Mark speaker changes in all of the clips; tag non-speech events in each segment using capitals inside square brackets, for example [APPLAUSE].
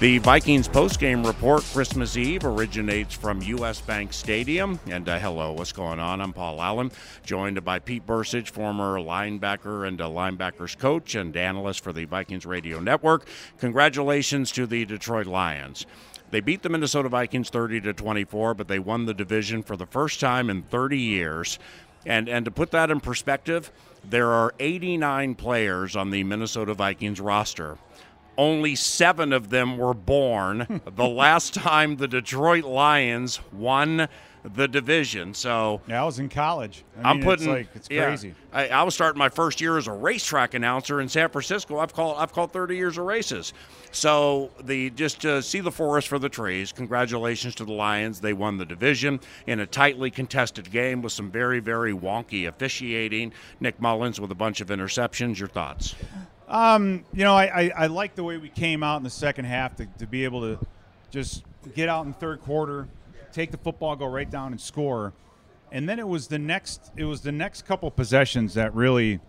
Speaker 1: The Vikings postgame report Christmas Eve originates from U.S. Bank Stadium. And uh, hello, what's going on? I'm Paul Allen, joined by Pete Bercich, former linebacker and uh, linebackers coach and analyst for the Vikings Radio Network. Congratulations to the Detroit Lions. They beat the Minnesota Vikings 30 to 24, but they won the division for the first time in 30 years. And and to put that in perspective, there are 89 players on the Minnesota Vikings roster only seven of them were born [LAUGHS] the last time the Detroit Lions won the division. So
Speaker 2: yeah, I was in college. I
Speaker 1: am putting
Speaker 2: it's like it's crazy.
Speaker 1: Yeah, I, I, was starting my first year as a racetrack announcer in San Francisco. I've called I've called 30 years of races. So the just to see the forest for the trees. Congratulations to the Lions. They won the division in a tightly contested game with some very very wonky officiating. Nick Mullens with a bunch of interceptions. Your thoughts?
Speaker 2: Um, you know, I, I, I like the way we came out in the second half to, to be able to just get out in third quarter, take the football, go right down and score. And then it was the next it was the next couple possessions that really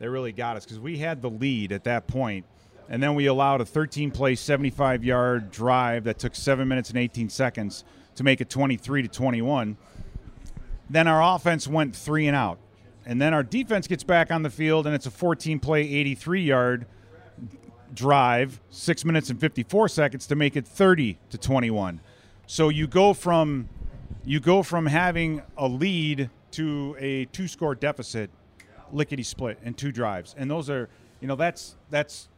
Speaker 2: that really got us because we had the lead at that point, and then we allowed a 13 play, 75 yard drive that took seven minutes and 18 seconds to make it 23 to 21. Then our offense went three and out. And then our defense gets back on the field, and it's a 14 play, 83 yard drive, six minutes and 54 seconds to make it 30 to 21. So you go from you go from having a lead to a two score deficit, lickety split in two drives, and those are you know that's that's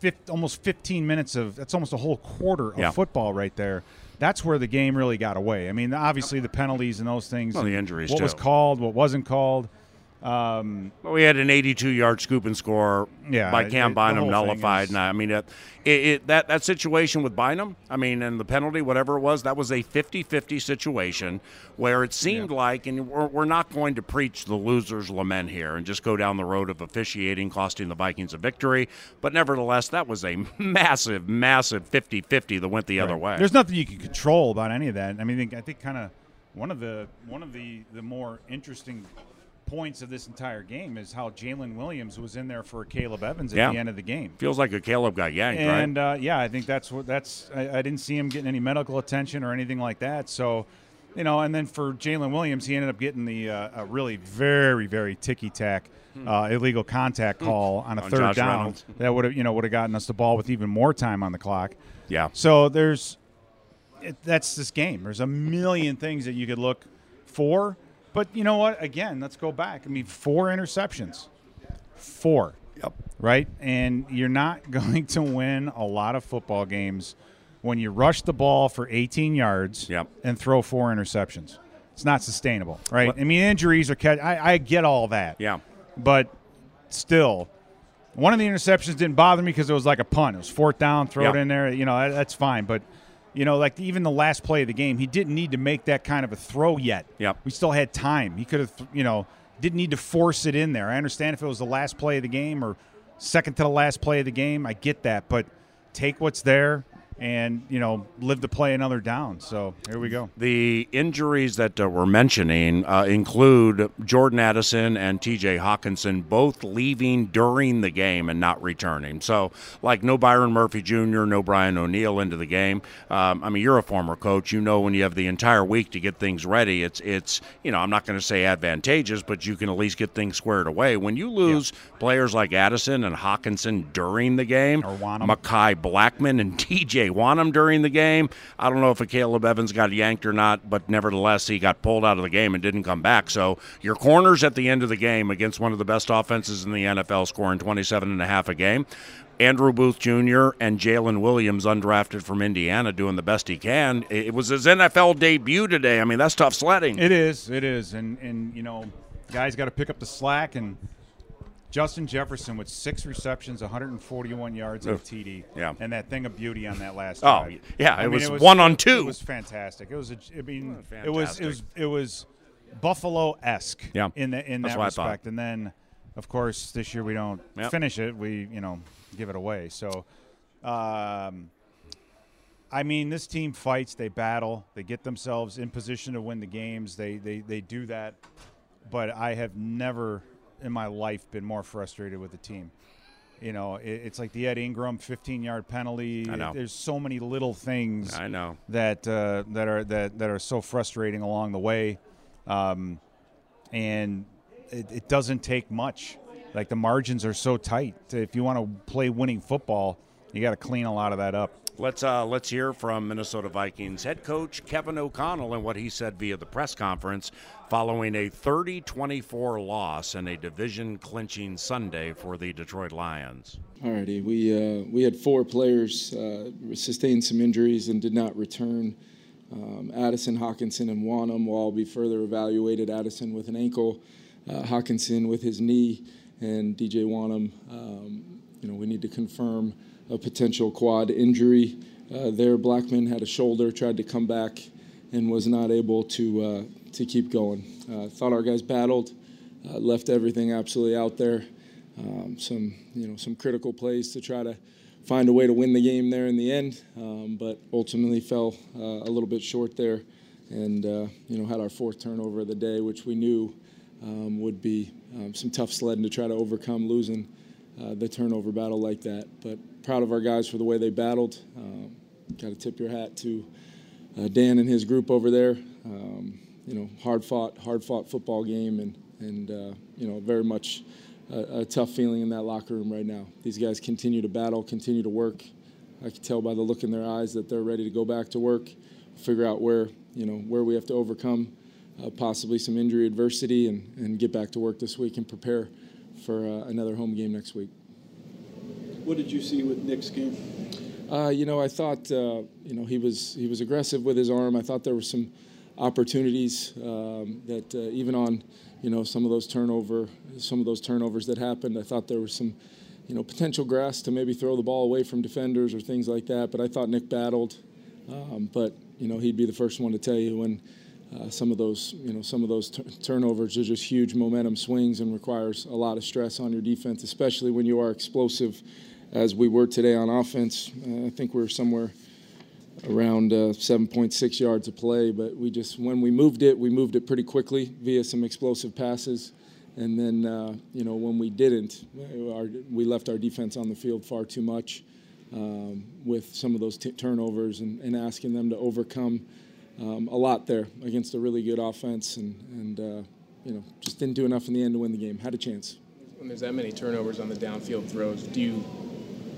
Speaker 2: 50, almost 15 minutes of that's almost a whole quarter of
Speaker 1: yeah.
Speaker 2: football right there. That's where the game really got away. I mean, obviously the penalties and those things.
Speaker 1: Well, the injuries.
Speaker 2: What
Speaker 1: too.
Speaker 2: was called, what wasn't called. Um,
Speaker 1: well, we had an 82-yard scoop and score
Speaker 2: yeah,
Speaker 1: by Cam
Speaker 2: it,
Speaker 1: Bynum nullified.
Speaker 2: Is,
Speaker 1: and I mean, it, it, that that situation with Bynum, I mean, and the penalty, whatever it was, that was a 50-50 situation where it seemed
Speaker 2: yeah.
Speaker 1: like, and we're, we're not going to preach the loser's lament here and just go down the road of officiating costing the Vikings a victory, but nevertheless, that was a [LAUGHS] massive, massive 50-50 that went the
Speaker 2: right.
Speaker 1: other way.
Speaker 2: There's nothing you can control about any of that. I mean, I think kind of one of the one of the the more interesting points of this entire game is how Jaylin Williams was in there for Caleb Evans at
Speaker 1: yeah.
Speaker 2: the end of the game.
Speaker 1: Feels like a Caleb guy, yeah.
Speaker 2: and,
Speaker 1: right?
Speaker 2: uh, yeah, I think that's what that's. I, I, didn't see him getting any medical attention or anything like that. So, you know, and then for Jaylin Williams, he ended up getting the uh, a really very very ticky tack. Uh, illegal contact call on a
Speaker 1: on
Speaker 2: third
Speaker 1: Josh
Speaker 2: down
Speaker 1: Reynolds.
Speaker 2: that would have you know would have gotten us the ball with even more time on the clock.
Speaker 1: Yeah.
Speaker 2: So there's it, that's this game. There's a million things that you could look for, but you know what? Again, let's go back. I mean, four interceptions, four.
Speaker 1: Yep.
Speaker 2: Right, and you're not [LAUGHS] going to win a lot of football games when you rush the ball for 18 yards
Speaker 1: Yep.
Speaker 2: and throw four interceptions. It's not sustainable, right?
Speaker 1: What-
Speaker 2: I mean, injuries are. Catch- I, I get all that.
Speaker 1: Yeah.
Speaker 2: But still, one of the interceptions didn't bother me because it was like a punt. It was fourth down, throw it in there. You know, that, that's fine. But you know, like even the last play of the game, he didn't need to make that kind of a throw yet.
Speaker 1: Yep.
Speaker 2: We still had time. He could have, you know, didn't need to force it in there. I understand if it was the last play of the game or second to the last play of the game. I get that, but take what's there and you know live to play another down. So here we go.
Speaker 1: The injuries that uh, we're mentioning uh, include Jordan Addison and T.J. Hockenson both leaving during the game and not returning. So, like no Byron Murphy Jr., no Brian O'Neill into the game. Um, I mean, you're a former coach. You know when you have the entire week to get things ready, it's it's you know I'm not going to say advantageous, but you can at least get things squared away. When you lose players like Addison and Hockenson during the game,
Speaker 2: Or.
Speaker 1: Mekhi Blackmon and D.J. Wonnum during the game. I don't know if Caleb Evans got yanked or not, but nevertheless, he got pulled out of the game and didn't come back. So your corners at the end of the game against one of the best offenses in the NFL, scoring 27 and a half a game. Andrew Booth Jr. and Jaylin Williams, undrafted from Indiana, doing the best he can. It was his NFL debut today. I mean, that's tough sledding.
Speaker 2: It is. It is. And and you know, guys got to pick up the slack. And Justin Jefferson with six receptions, 141 yards, and a TD.
Speaker 1: Yeah.
Speaker 2: And that thing of beauty on that last.
Speaker 1: Oh,
Speaker 2: drive.
Speaker 1: yeah,
Speaker 2: I
Speaker 1: it
Speaker 2: mean,
Speaker 1: was one on two.
Speaker 2: It was fantastic. It was. A, I mean, it was. It was. It was Buffalo esque.
Speaker 1: Yeah.
Speaker 2: In the in
Speaker 1: That's
Speaker 2: that
Speaker 1: what I thought.
Speaker 2: respect. And then, of course, this year we don't
Speaker 1: Yep.
Speaker 2: finish it. We you know give it away. So. Um, I mean, this team fights. They battle. They get themselves in position to win the games. They they, they do that. But I have never in my life been more frustrated with the team. You know, it, it's like the Ed Ingram 15-yard penalty.
Speaker 1: I know.
Speaker 2: There's so many little things
Speaker 1: I know.
Speaker 2: that uh, that are that that are so frustrating along the way, um, and it, it doesn't take much. Like the margins are so tight. If you want to play winning football, you got to clean a lot of that up.
Speaker 1: Let's uh, let's hear from Minnesota Vikings head coach Kevin O'Connell and what he said via the press conference following a 30-24 loss in a division clinching Sunday for the Detroit Lions.
Speaker 3: Alrighty, we uh, we had four players uh, sustain some injuries and did not return. Um, Addison, Hockenson, and Wonnum will all be further evaluated. Addison with an ankle, uh, Hockenson with his knee, and DJ Wonnum. Um, you know, we need to confirm a potential quad injury uh, there. Blackmon had a shoulder, tried to come back, and was not able to uh, to keep going. Uh, thought our guys battled, uh, left everything absolutely out there. Um, some you know some critical plays to try to find a way to win the game there in the end, um, but ultimately fell uh, a little bit short there, and uh, you know had our fourth turnover of the day, which we knew um, would be um, some tough sledding to try to overcome losing the turnover battle like that. But proud of our guys for the way they battled. Um, Got to tip your hat to uh, Dan and his group over there. Um, you know, hard fought, hard fought football game, and and uh, you know very much a, a, tough feeling in that locker room right now. These guys continue to battle, continue to work. I can tell by the look in their eyes that they're ready to go back to work, figure out where you know where we have to overcome uh, possibly some injury adversity, and and get back to work this week and prepare for uh, another home game next week.
Speaker 4: What did you see with Nick's game?
Speaker 3: Uh, you know, I thought uh, you know he was he was aggressive with his arm. I thought there were some opportunities um, that uh, even on you know some of those turnover some of those turnovers that happened. I thought there was some you know potential grass to maybe throw the ball away from defenders or things like that. But I thought Nick battled. Um, but you know he'd be the first one to tell you when. Uh, some of those, you know, some of those t- turnovers are just huge momentum swings and requires a lot of stress on your defense, especially when you are explosive as we were today on offense. Uh, I think we are somewhere around uh, 7.6 yards of play, but we just when we moved it, we moved it pretty quickly via some explosive passes, and then uh, you know when we didn't, our, we left our defense on the field far too much um, with some of those t- turnovers and, and, asking them to overcome um, a lot there against a really good offense, and, and uh, you know just didn't do enough in the end to win the game. Had a chance.
Speaker 5: When there's that many turnovers on the downfield throws, do you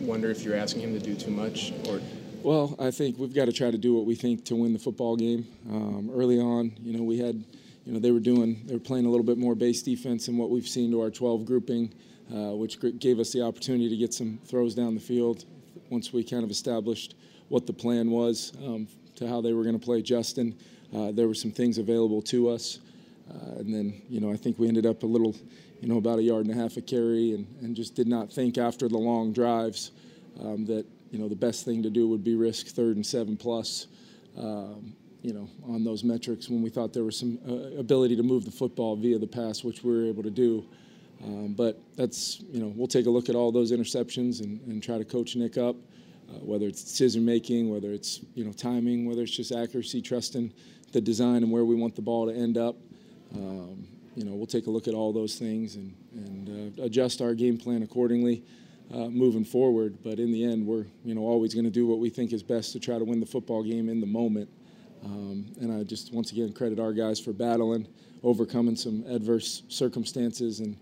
Speaker 5: wonder if you're asking him to do too much or
Speaker 3: well, I think we've got to try to do what we think to win the football game. Um, early on, you know, we had, you know, they were doing, they were playing a little bit more base defense than what we've seen to our 12 grouping, uh, which gave us the opportunity to get some throws down the field. Once we kind of established what the plan was um, to how they were going to play Justin, uh, there were some things available to us. Uh, and then, you know, I think we ended up a little, you know, about a yard and a half a carry and, and just did not think after the long drives um, that, you know, the best thing to do would be risk third and seven plus, um, you know, on those metrics when we thought there was some uh, ability to move the football via the pass, which we were able to do. Um, but that's, you know, we'll take a look at all those interceptions and, and try to coach Nick up, uh, whether it's decision making, whether it's, you know, timing, whether it's just accuracy, trusting the design and where we want the ball to end up. Um, you know, we'll take a look at all those things and, and uh, adjust our game plan accordingly uh, moving forward. But in the end, we're you know always going to do what we think is best to try to win the football game in the moment. Um, and I just once again credit our guys for battling, overcoming some adverse circumstances, and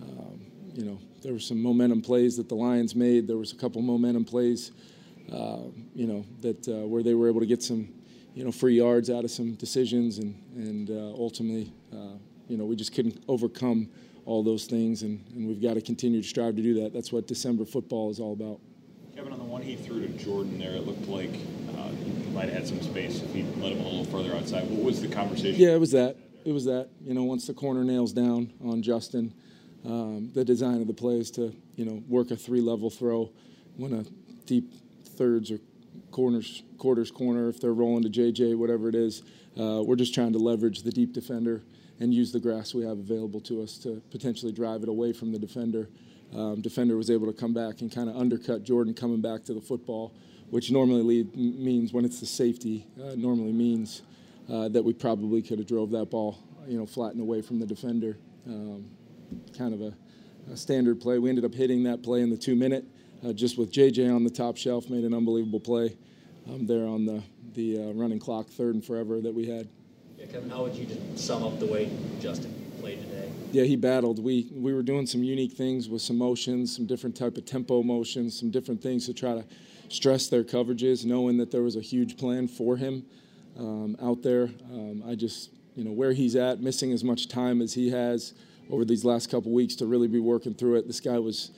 Speaker 3: um, you know there were some momentum plays that the Lions made. There was a couple momentum plays, uh, you know, that uh, where they were able to get some you know free yards out of some decisions, and and uh, ultimately uh, you know we just couldn't overcome all those things, and, and we've got to continue to strive to do that. That's what December football is all about.
Speaker 6: Kevin, on the one he threw to Jordan there, it looked like uh, he might have had some space if he let him a little further outside. What was the conversation?
Speaker 3: Yeah, it was that. It was that. You know, once the corner nails down on Justin, um, the design of the play is to, you know, work a three-level throw when a deep thirds or corners, quarters corner, if they're rolling to JJ, whatever it is. Uh, we're just trying to leverage the deep defender and use the grass we have available to us to potentially drive it away from the defender. Um, defender was able to come back and kind of undercut Jordan coming back to the football, which normally lead, means when it's the safety, uh, normally means uh, that we probably could have drove that ball, you know, flattened away from the defender. Um, kind of a, a standard play. We ended up hitting that play in the two minute, uh, just with JJ on the top shelf, made an unbelievable play um, there on the the uh, running clock, third and forever that we had.
Speaker 7: Yeah, Kevin, how would you sum up the way Justin played today?
Speaker 3: Yeah, he battled. We we were doing some unique things with some motions, some different type of tempo motions, some different things to try to stress their coverages, knowing that there was a huge plan for him um, out there. Um, I just you know where he's at, missing as much time as he has over these last couple weeks to really be working through it. This guy was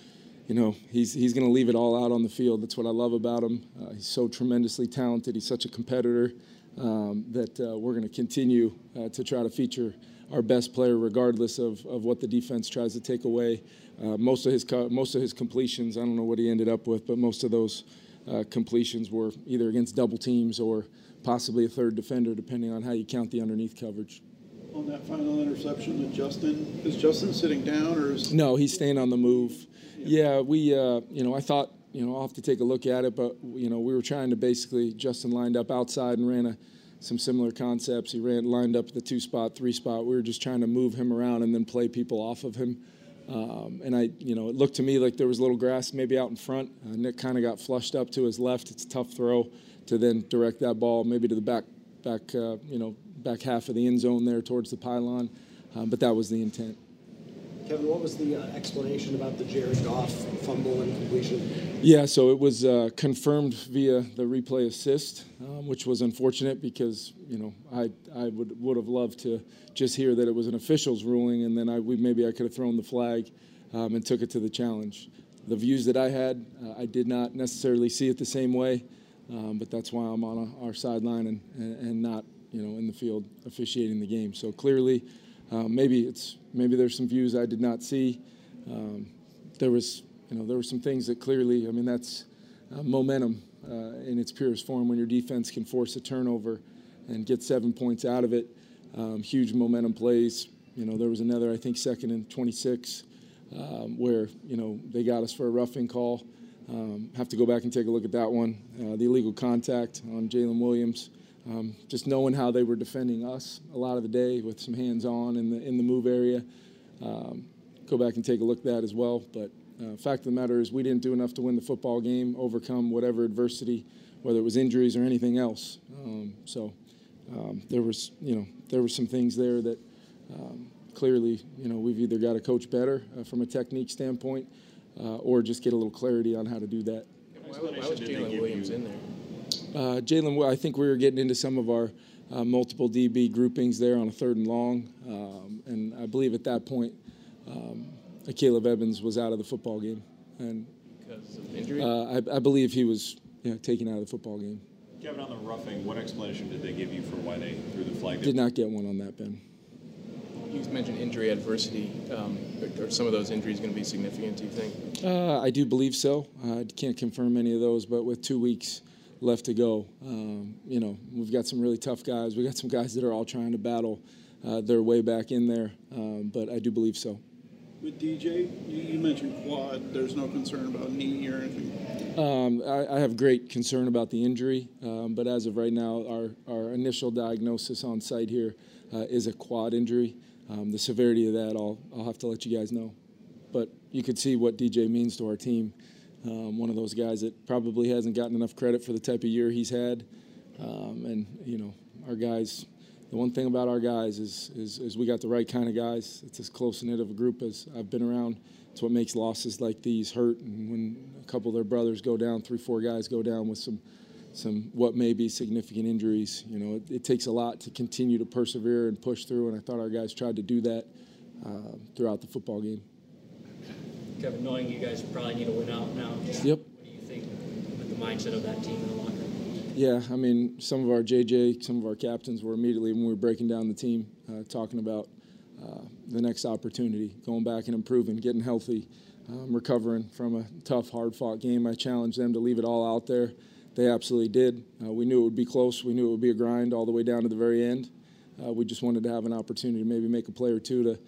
Speaker 3: you know, he's, he's going to leave it all out on the field. That's what I love about him. Uh, he's so tremendously talented. He's such a competitor um, that uh, we're going to continue uh, to try to feature our best player, regardless of, of what the defense tries to take away. Uh, most of his most of his completions, I don't know what he ended up with, but most of those uh, completions were either against double teams or possibly a third defender, depending on how you count the underneath coverage.
Speaker 4: On that final interception to Justin, is Justin sitting down or is?
Speaker 3: No, he's staying on the move. Yeah, we, uh, you know, I thought, you know, I'll have to take a look at it, but, you know, we were trying to basically, Justin lined up outside and ran a, some similar concepts. He ran lined up the two spot, three spot. We were just trying to move him around and then play people off of him. Um, and I, you know, it looked to me like there was a little grass maybe out in front. Uh, Nick kind of got flushed up to his left. It's a tough throw to then direct that ball maybe to the back, back, uh, you know, back half of the end zone there towards the pylon. Um, but that was the intent.
Speaker 8: Kevin, what was the uh, explanation about the Jared Goff fumble and completion?
Speaker 3: Yeah, so it was uh, confirmed via the replay assist, um, which was unfortunate because you know I I would would have loved to just hear that it was an official's ruling, and then I we, maybe I could have thrown the flag um, and took it to the challenge. The views that I had, uh, I did not necessarily see it the same way, um, but that's why I'm on a, our sideline and, and and not you know in the field officiating the game. So clearly. Um, maybe it's maybe there's some views I did not see. Um, there was you know there were some things that clearly I mean that's uh, momentum uh, in its purest form when your defense can force a turnover and get seven points out of it. Um, huge momentum plays. You know there was another I think second and 26 um, where you know they got us for a roughing call. Um, have to go back and take a look at that one. Uh, the illegal contact on Jaylin Williams. Um, just knowing how they were defending us a lot of the day with some hands on in the in the move area. Um, go back and take a look at that as well. But uh, fact of the matter is, we didn't do enough to win the football game, overcome whatever adversity, whether it was injuries or anything else. Um, so um, there was, you know, there were some things there that um, clearly, you know, we've either got to coach better uh, from a technique standpoint, uh, or just get a little clarity on how to do that.
Speaker 5: Why, why was Jaylin Williams in there?
Speaker 3: Uh, Jaylin, I think we were getting into some of our uh, multiple DB groupings there on a third and long, um, and I believe at that point, um, Caleb Evans was out of the football game, and
Speaker 5: because of injury.
Speaker 3: Uh, I, I, believe he was you know, taken out of the football game.
Speaker 6: Kevin, on the roughing, what explanation did they give you for why they threw the flag?
Speaker 3: Did not get one on that, Ben.
Speaker 5: You mentioned injury adversity. Um, are some of those injuries going to be significant? Do you think?
Speaker 3: Uh, I do believe so. I can't confirm any of those, but with two weeks left to go. Um, you know, we've got some really tough guys. We've got some guys that are all trying to battle uh, their way back in there, um, but I do believe so.
Speaker 4: With DJ, you, mentioned quad. There's no concern about knee or anything.
Speaker 3: Um, I, I, have great concern about the injury, um, but as of right now, our, our initial diagnosis on site here uh, is a quad injury. Um, the severity of that, I'll, I'll have to let you guys know. But you could see what DJ means to our team. Um, one of those guys that probably hasn't gotten enough credit for the type of year he's had. Um, and, you know, our guys, the one thing about our guys is, is, is, we got the right kind of guys. It's as close knit of a group as I've been around. It's what makes losses like these hurt. And when a couple of their brothers go down, three, four guys go down with some, some what may be significant injuries, you know, it, it takes a lot to continue to persevere and push through. And I thought our guys tried to do that uh, throughout the football game.
Speaker 7: Kevin, knowing you guys probably need to win out now,
Speaker 3: yep.
Speaker 7: what do you think with the mindset of that team in the locker room?
Speaker 3: Yeah, I mean, some of our JJ, some of our captains were immediately when we were breaking down the team, uh, talking about uh, the next opportunity, going back and improving, getting healthy, um, recovering from a tough, hard-fought game. I challenged them to leave it all out there. They absolutely did. Uh, we knew it would be close. We knew it would be a grind all the way down to the very end. Uh, we just wanted to have an opportunity to maybe make a play or two to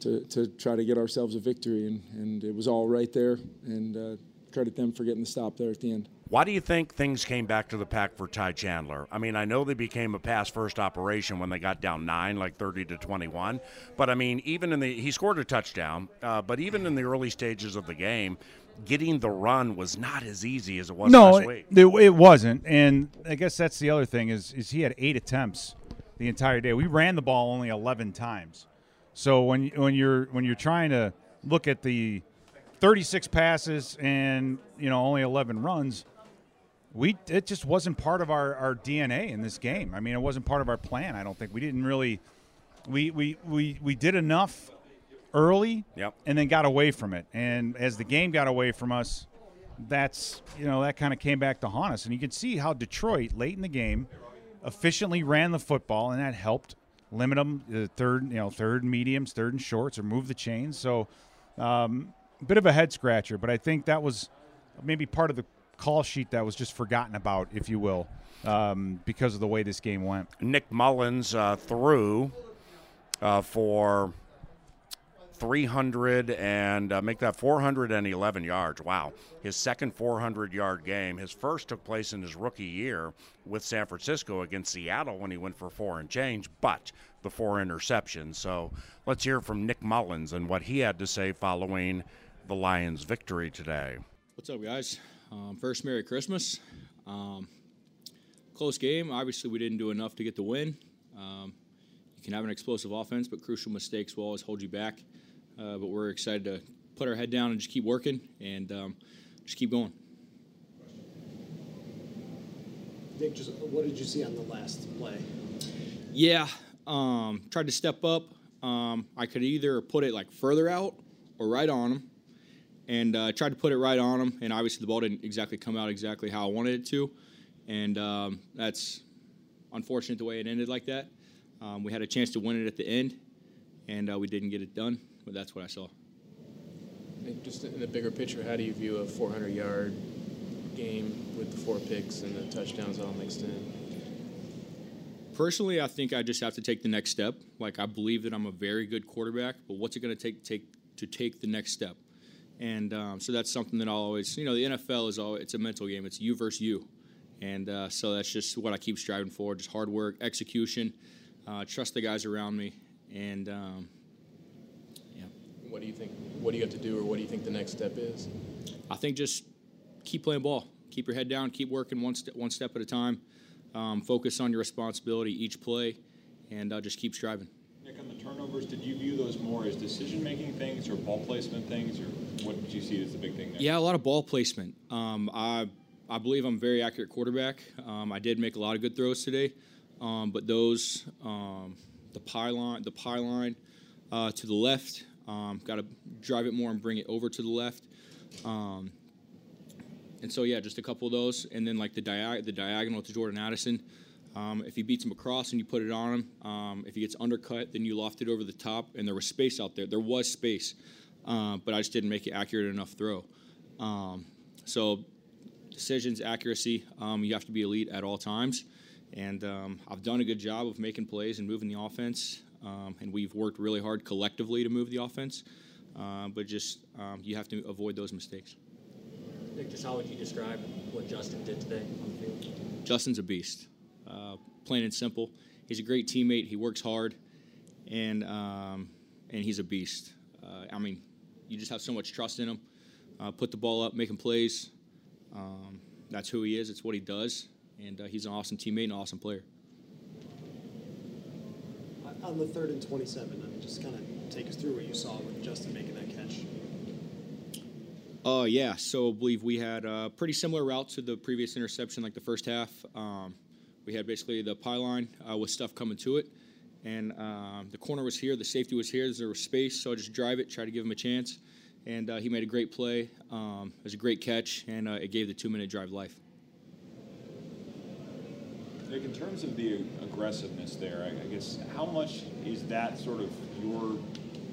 Speaker 3: to, to try to get ourselves a victory, and, and it was all right there. And uh, credit them for getting the stop there at the end.
Speaker 1: Why do you think things came back to the pack for Ty Chandler? I mean, I know they became a pass first operation when they got down nine, like 30 to 21. But I mean, even in the, he scored a touchdown, uh, but even in the early stages of the game, getting the run was not as easy as it was
Speaker 2: no,
Speaker 1: last week.
Speaker 2: It, it wasn't. And I guess that's the other thing is, is he had eight attempts the entire day. We ran the ball only 11 times. So when, when you're, when you're trying to look at the 36 passes and, you know, only 11 runs, we it just wasn't part of our, our DNA in this game. I mean, it wasn't part of our plan. I don't think we didn't really we we we, we did enough early
Speaker 1: Yep.
Speaker 2: and then got away from it. And as the game got away from us, that's you know that kind of came back to haunt us. And you can see how Detroit late in the game efficiently ran the football, and that helped limit them the third you know third mediums, third and shorts, or move the chains. So um, a bit of a head scratcher, but I think that was maybe part of the call sheet that was just forgotten about, if you will, um, because of the way this game went.
Speaker 1: Nick Mullens uh, threw uh, for 300 and uh, make that 411 yards. Wow. His second 400 yard game. His first took place in his rookie year with San Francisco against Seattle when he went for four and change, but the four interceptions. So let's hear from Nick Mullens and what he had to say following the Lions' victory today.
Speaker 9: What's up, guys? Um, first, Merry Christmas. Um, close game. Obviously, we didn't do enough to get the win. Um, you can have an explosive offense, but crucial mistakes will always hold you back. Uh, but we're excited to put our head down and just keep working and um, just keep going.
Speaker 8: Nick, just what did you see on the last play?
Speaker 9: Yeah, um, tried to step up. Um, I could either put it like further out or right on him, and uh, tried to put it right on him. And obviously, the ball didn't exactly come out exactly how I wanted it to, and um, that's unfortunate the way it ended like that. Um, we had a chance to win it at the end, and uh, we didn't get it done. But that's what I saw.
Speaker 5: And just in the bigger picture, how do you view a 400-yard game with the four picks and the touchdowns all mixed in?
Speaker 9: Personally, I think I just have to take the next step. Like I believe that I'm a very good quarterback, but what's it going to take take to take the next step? And um, so that's something that I'll always, you know, the NFL is all it's a mental game. It's you versus you, and uh, so that's just what I keep striving for. Just hard work, execution, uh, trust the guys around me, and um.
Speaker 5: What do you think? What do you have to do, or what do you think the next step is?
Speaker 9: I think just keep playing ball, keep your head down, keep working one step one step at a time. Um, focus on your responsibility each play, and uh, just keep striving.
Speaker 6: Nick, on the turnovers, did you view those more as decision-making things or ball placement things, or what did you see as the big thing there?
Speaker 9: Yeah, a lot of ball placement. Um, I I believe I'm a very accurate quarterback. Um, I did make a lot of good throws today, um, but those um, the pylon the pylon uh, to the left, um, got to drive it more and bring it over to the left. Um, and so yeah, just a couple of those, and then like the dia- the diagonal to Jordan Addison. Um, if he beats him across and you put it on him, um, if he gets undercut, then you loft it over the top, and there was space out there. There was space, uh, but I just didn't make it accurate enough throw. Um, so decisions, accuracy, um, you have to be elite at all times. And um, I've done a good job of making plays and moving the offense, um, and we've worked really hard collectively to move the offense. Uh, but just um, you have to avoid those mistakes.
Speaker 7: Nick, just how would you describe what Justin did today on the field?
Speaker 9: Justin's a beast, uh, plain and simple. He's a great teammate. He works hard, and um, and he's a beast. Uh, I mean, you just have so much trust in him. Uh, put the ball up, making plays. Um, that's who he is. It's what he does, and uh, he's an awesome teammate and an awesome player.
Speaker 8: On the third and 27, I mean, just kind of take us through what you saw with Justin making that catch.
Speaker 9: Uh, yeah. So I believe we had a pretty similar route to the previous interception, like the first half. Um, we had basically the pylon uh, with stuff coming to it, and um, the corner was here, the safety was here. There was space, so I just drive it, try to give him a chance, and uh, he made a great play. Um, it was a great catch, and uh, it gave the two-minute drive life.
Speaker 6: Nick, in terms of the aggressiveness there, I, I guess how much is that sort of your,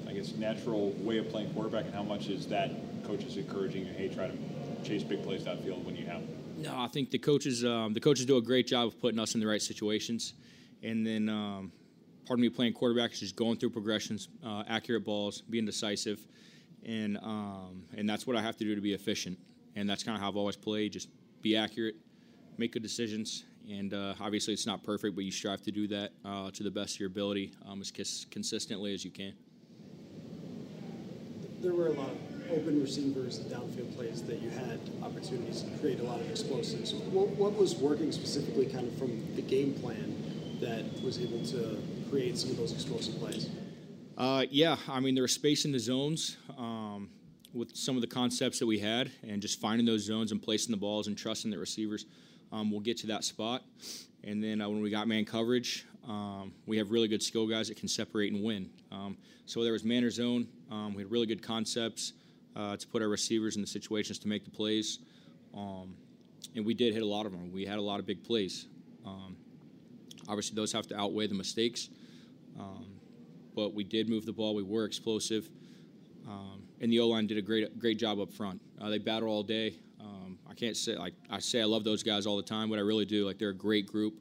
Speaker 6: I guess, natural way of playing quarterback, and how much is that coaches encouraging you, hey, try to chase big plays downfield when you have them?
Speaker 9: No, I think the coaches um, the coaches do a great job of putting us in the right situations, and then um, part of me playing quarterback is just going through progressions, uh, accurate balls, being decisive, and um, and that's what I have to do to be efficient, and that's kind of how I've always played. Just be accurate, make good decisions, and uh, obviously it's not perfect, but you strive to do that uh, to the best of your ability um, as cons- consistently as you can.
Speaker 8: There were a lot of open receivers and downfield plays that you had opportunities to create a lot of explosives. What, what was working specifically kind of from the game plan that was able to create some of those explosive plays?
Speaker 9: Uh, yeah, I mean, there was space in the zones um, with some of the concepts that we had, and just finding those zones and placing the balls and trusting the receivers um, will get to that spot. And then uh, when we got man coverage, um, we have really good skill guys that can separate and win. Um, so there was man or zone. Um, we had really good concepts uh, to put our receivers in the situations to make the plays. Um, and we did hit a lot of them. We had a lot of big plays. Um, obviously, those have to outweigh the mistakes. But we did move the ball. We were explosive. And the O line did a great, great job up front. Uh, they battled all day. Um, can't say like I say I love those guys all the time, but I really do. Like they're a great group.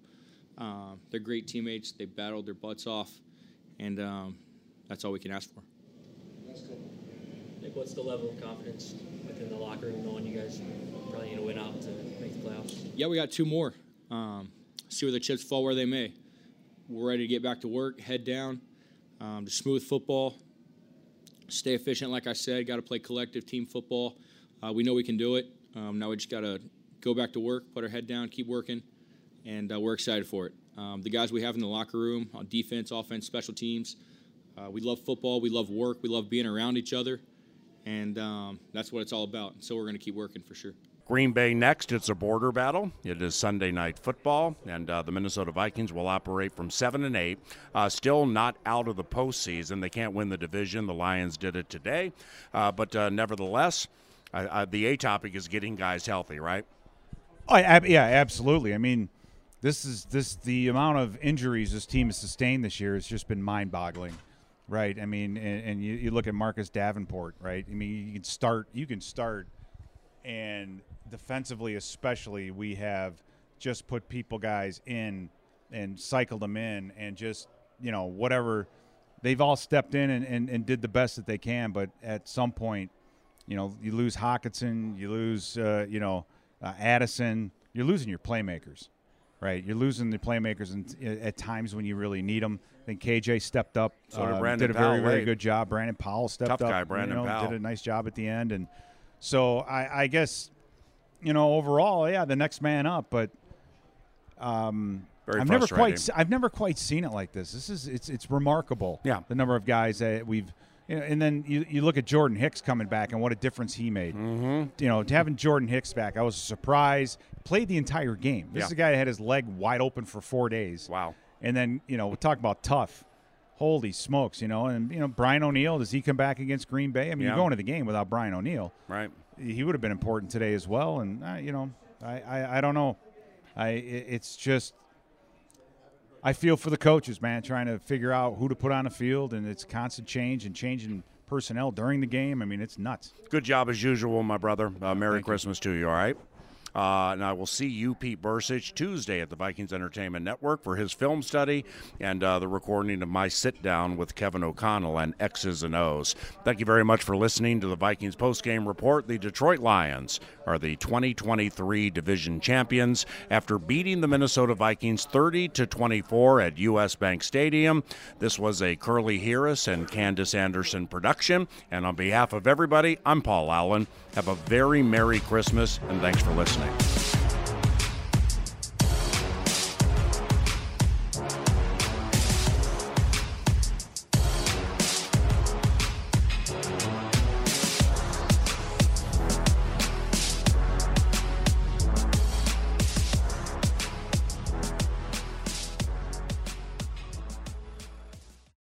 Speaker 9: Um, they're great teammates. They battled their butts off, and that's all we can ask for.
Speaker 7: Nick, what's the level of confidence within the locker room knowing you guys probably need to win out to make the playoffs?
Speaker 9: Yeah, we got two more. Um, see where the chips fall where they may. We're ready to get back to work, head down, um, to smooth football, stay efficient. Like I said, got to play collective team football. Uh, we know we can do it. Um, now we just got to go back to work, put our head down, keep working, and uh, we're excited for it. Um, the guys we have in the locker room on defense, offense, special teams, uh, we love football. We love work. We love being around each other and um, that's what it's all about. So we're going to keep working for sure.
Speaker 1: Green Bay next. It's a border battle. It is Sunday night football, and uh, the Minnesota Vikings will operate from seven and eight. Uh, still not out of the postseason. They can't win the division. The Lions did it today, uh, but uh, nevertheless, uh, the A topic is getting guys healthy, right?
Speaker 2: Oh, yeah, absolutely. I mean, this is this the amount of injuries this team has sustained this year has just been mind-boggling right? I mean, and, and you, you, look at Marcus Davenport, right? I mean, you can start, you can start, and defensively, especially, we have just put people guys in and cycled them in, and just you know whatever they've all stepped in and, and, and did the best that they can, but at some point, you know, you lose Hockenson, you lose, uh, you know, uh, Addison, you're losing your playmakers, right? You're losing the playmakers in, at times when you really need them. I think KJ stepped up,
Speaker 1: so did, um, did
Speaker 2: a
Speaker 1: Powell
Speaker 2: very very
Speaker 1: late.
Speaker 2: good job. Brandon Powell stepped
Speaker 1: Tough
Speaker 2: up,
Speaker 1: guy, Brandon
Speaker 2: you know,
Speaker 1: Powell
Speaker 2: did a nice job at the end, and so I, I guess you know overall, yeah, the next man up, but. Um,
Speaker 1: very
Speaker 2: I've never quite I've never quite seen it like this. This is it's it's remarkable.
Speaker 1: Yeah.
Speaker 2: The number of guys that we've you know, and then you, you look at Jordan Hicks coming back and what a difference he made.
Speaker 1: Mm-hmm.
Speaker 2: You know, having Jordan Hicks back, I was surprised. Played the entire game. This
Speaker 1: Yeah.
Speaker 2: is a guy that had his leg wide open for four days.
Speaker 1: Wow.
Speaker 2: And then you know we talk about tough. Holy smokes, you know, and you know Brian O'Neill. Does he come back against Green Bay? I mean,
Speaker 1: Yeah.
Speaker 2: you're going to the game without Brian O'Neill.
Speaker 1: Right.
Speaker 2: He would have been important today as well. And uh, you know, I, I I don't know. I it's just I feel for the coaches, man, trying to figure out who to put on the field, and it's constant change and changing personnel during the game. I mean, it's nuts.
Speaker 1: Good job as usual, my brother. Uh, Merry Christmas to you, all right? Uh, and I will see you, Pete Bercich, Tuesday at the Vikings Entertainment Network for his film study and uh, the recording of my sit down with Kevin O'Connell and X's and O's. Thank you very much for listening to the Vikings postgame report. The Detroit Lions are the 2023 division champions after beating the Minnesota Vikings 30 to 24 at US Bank Stadium. This was a Curly Harris and Candace Anderson production. And on behalf of everybody, I'm Paul Allen. Have a very Merry Christmas and thanks for listening. Bye.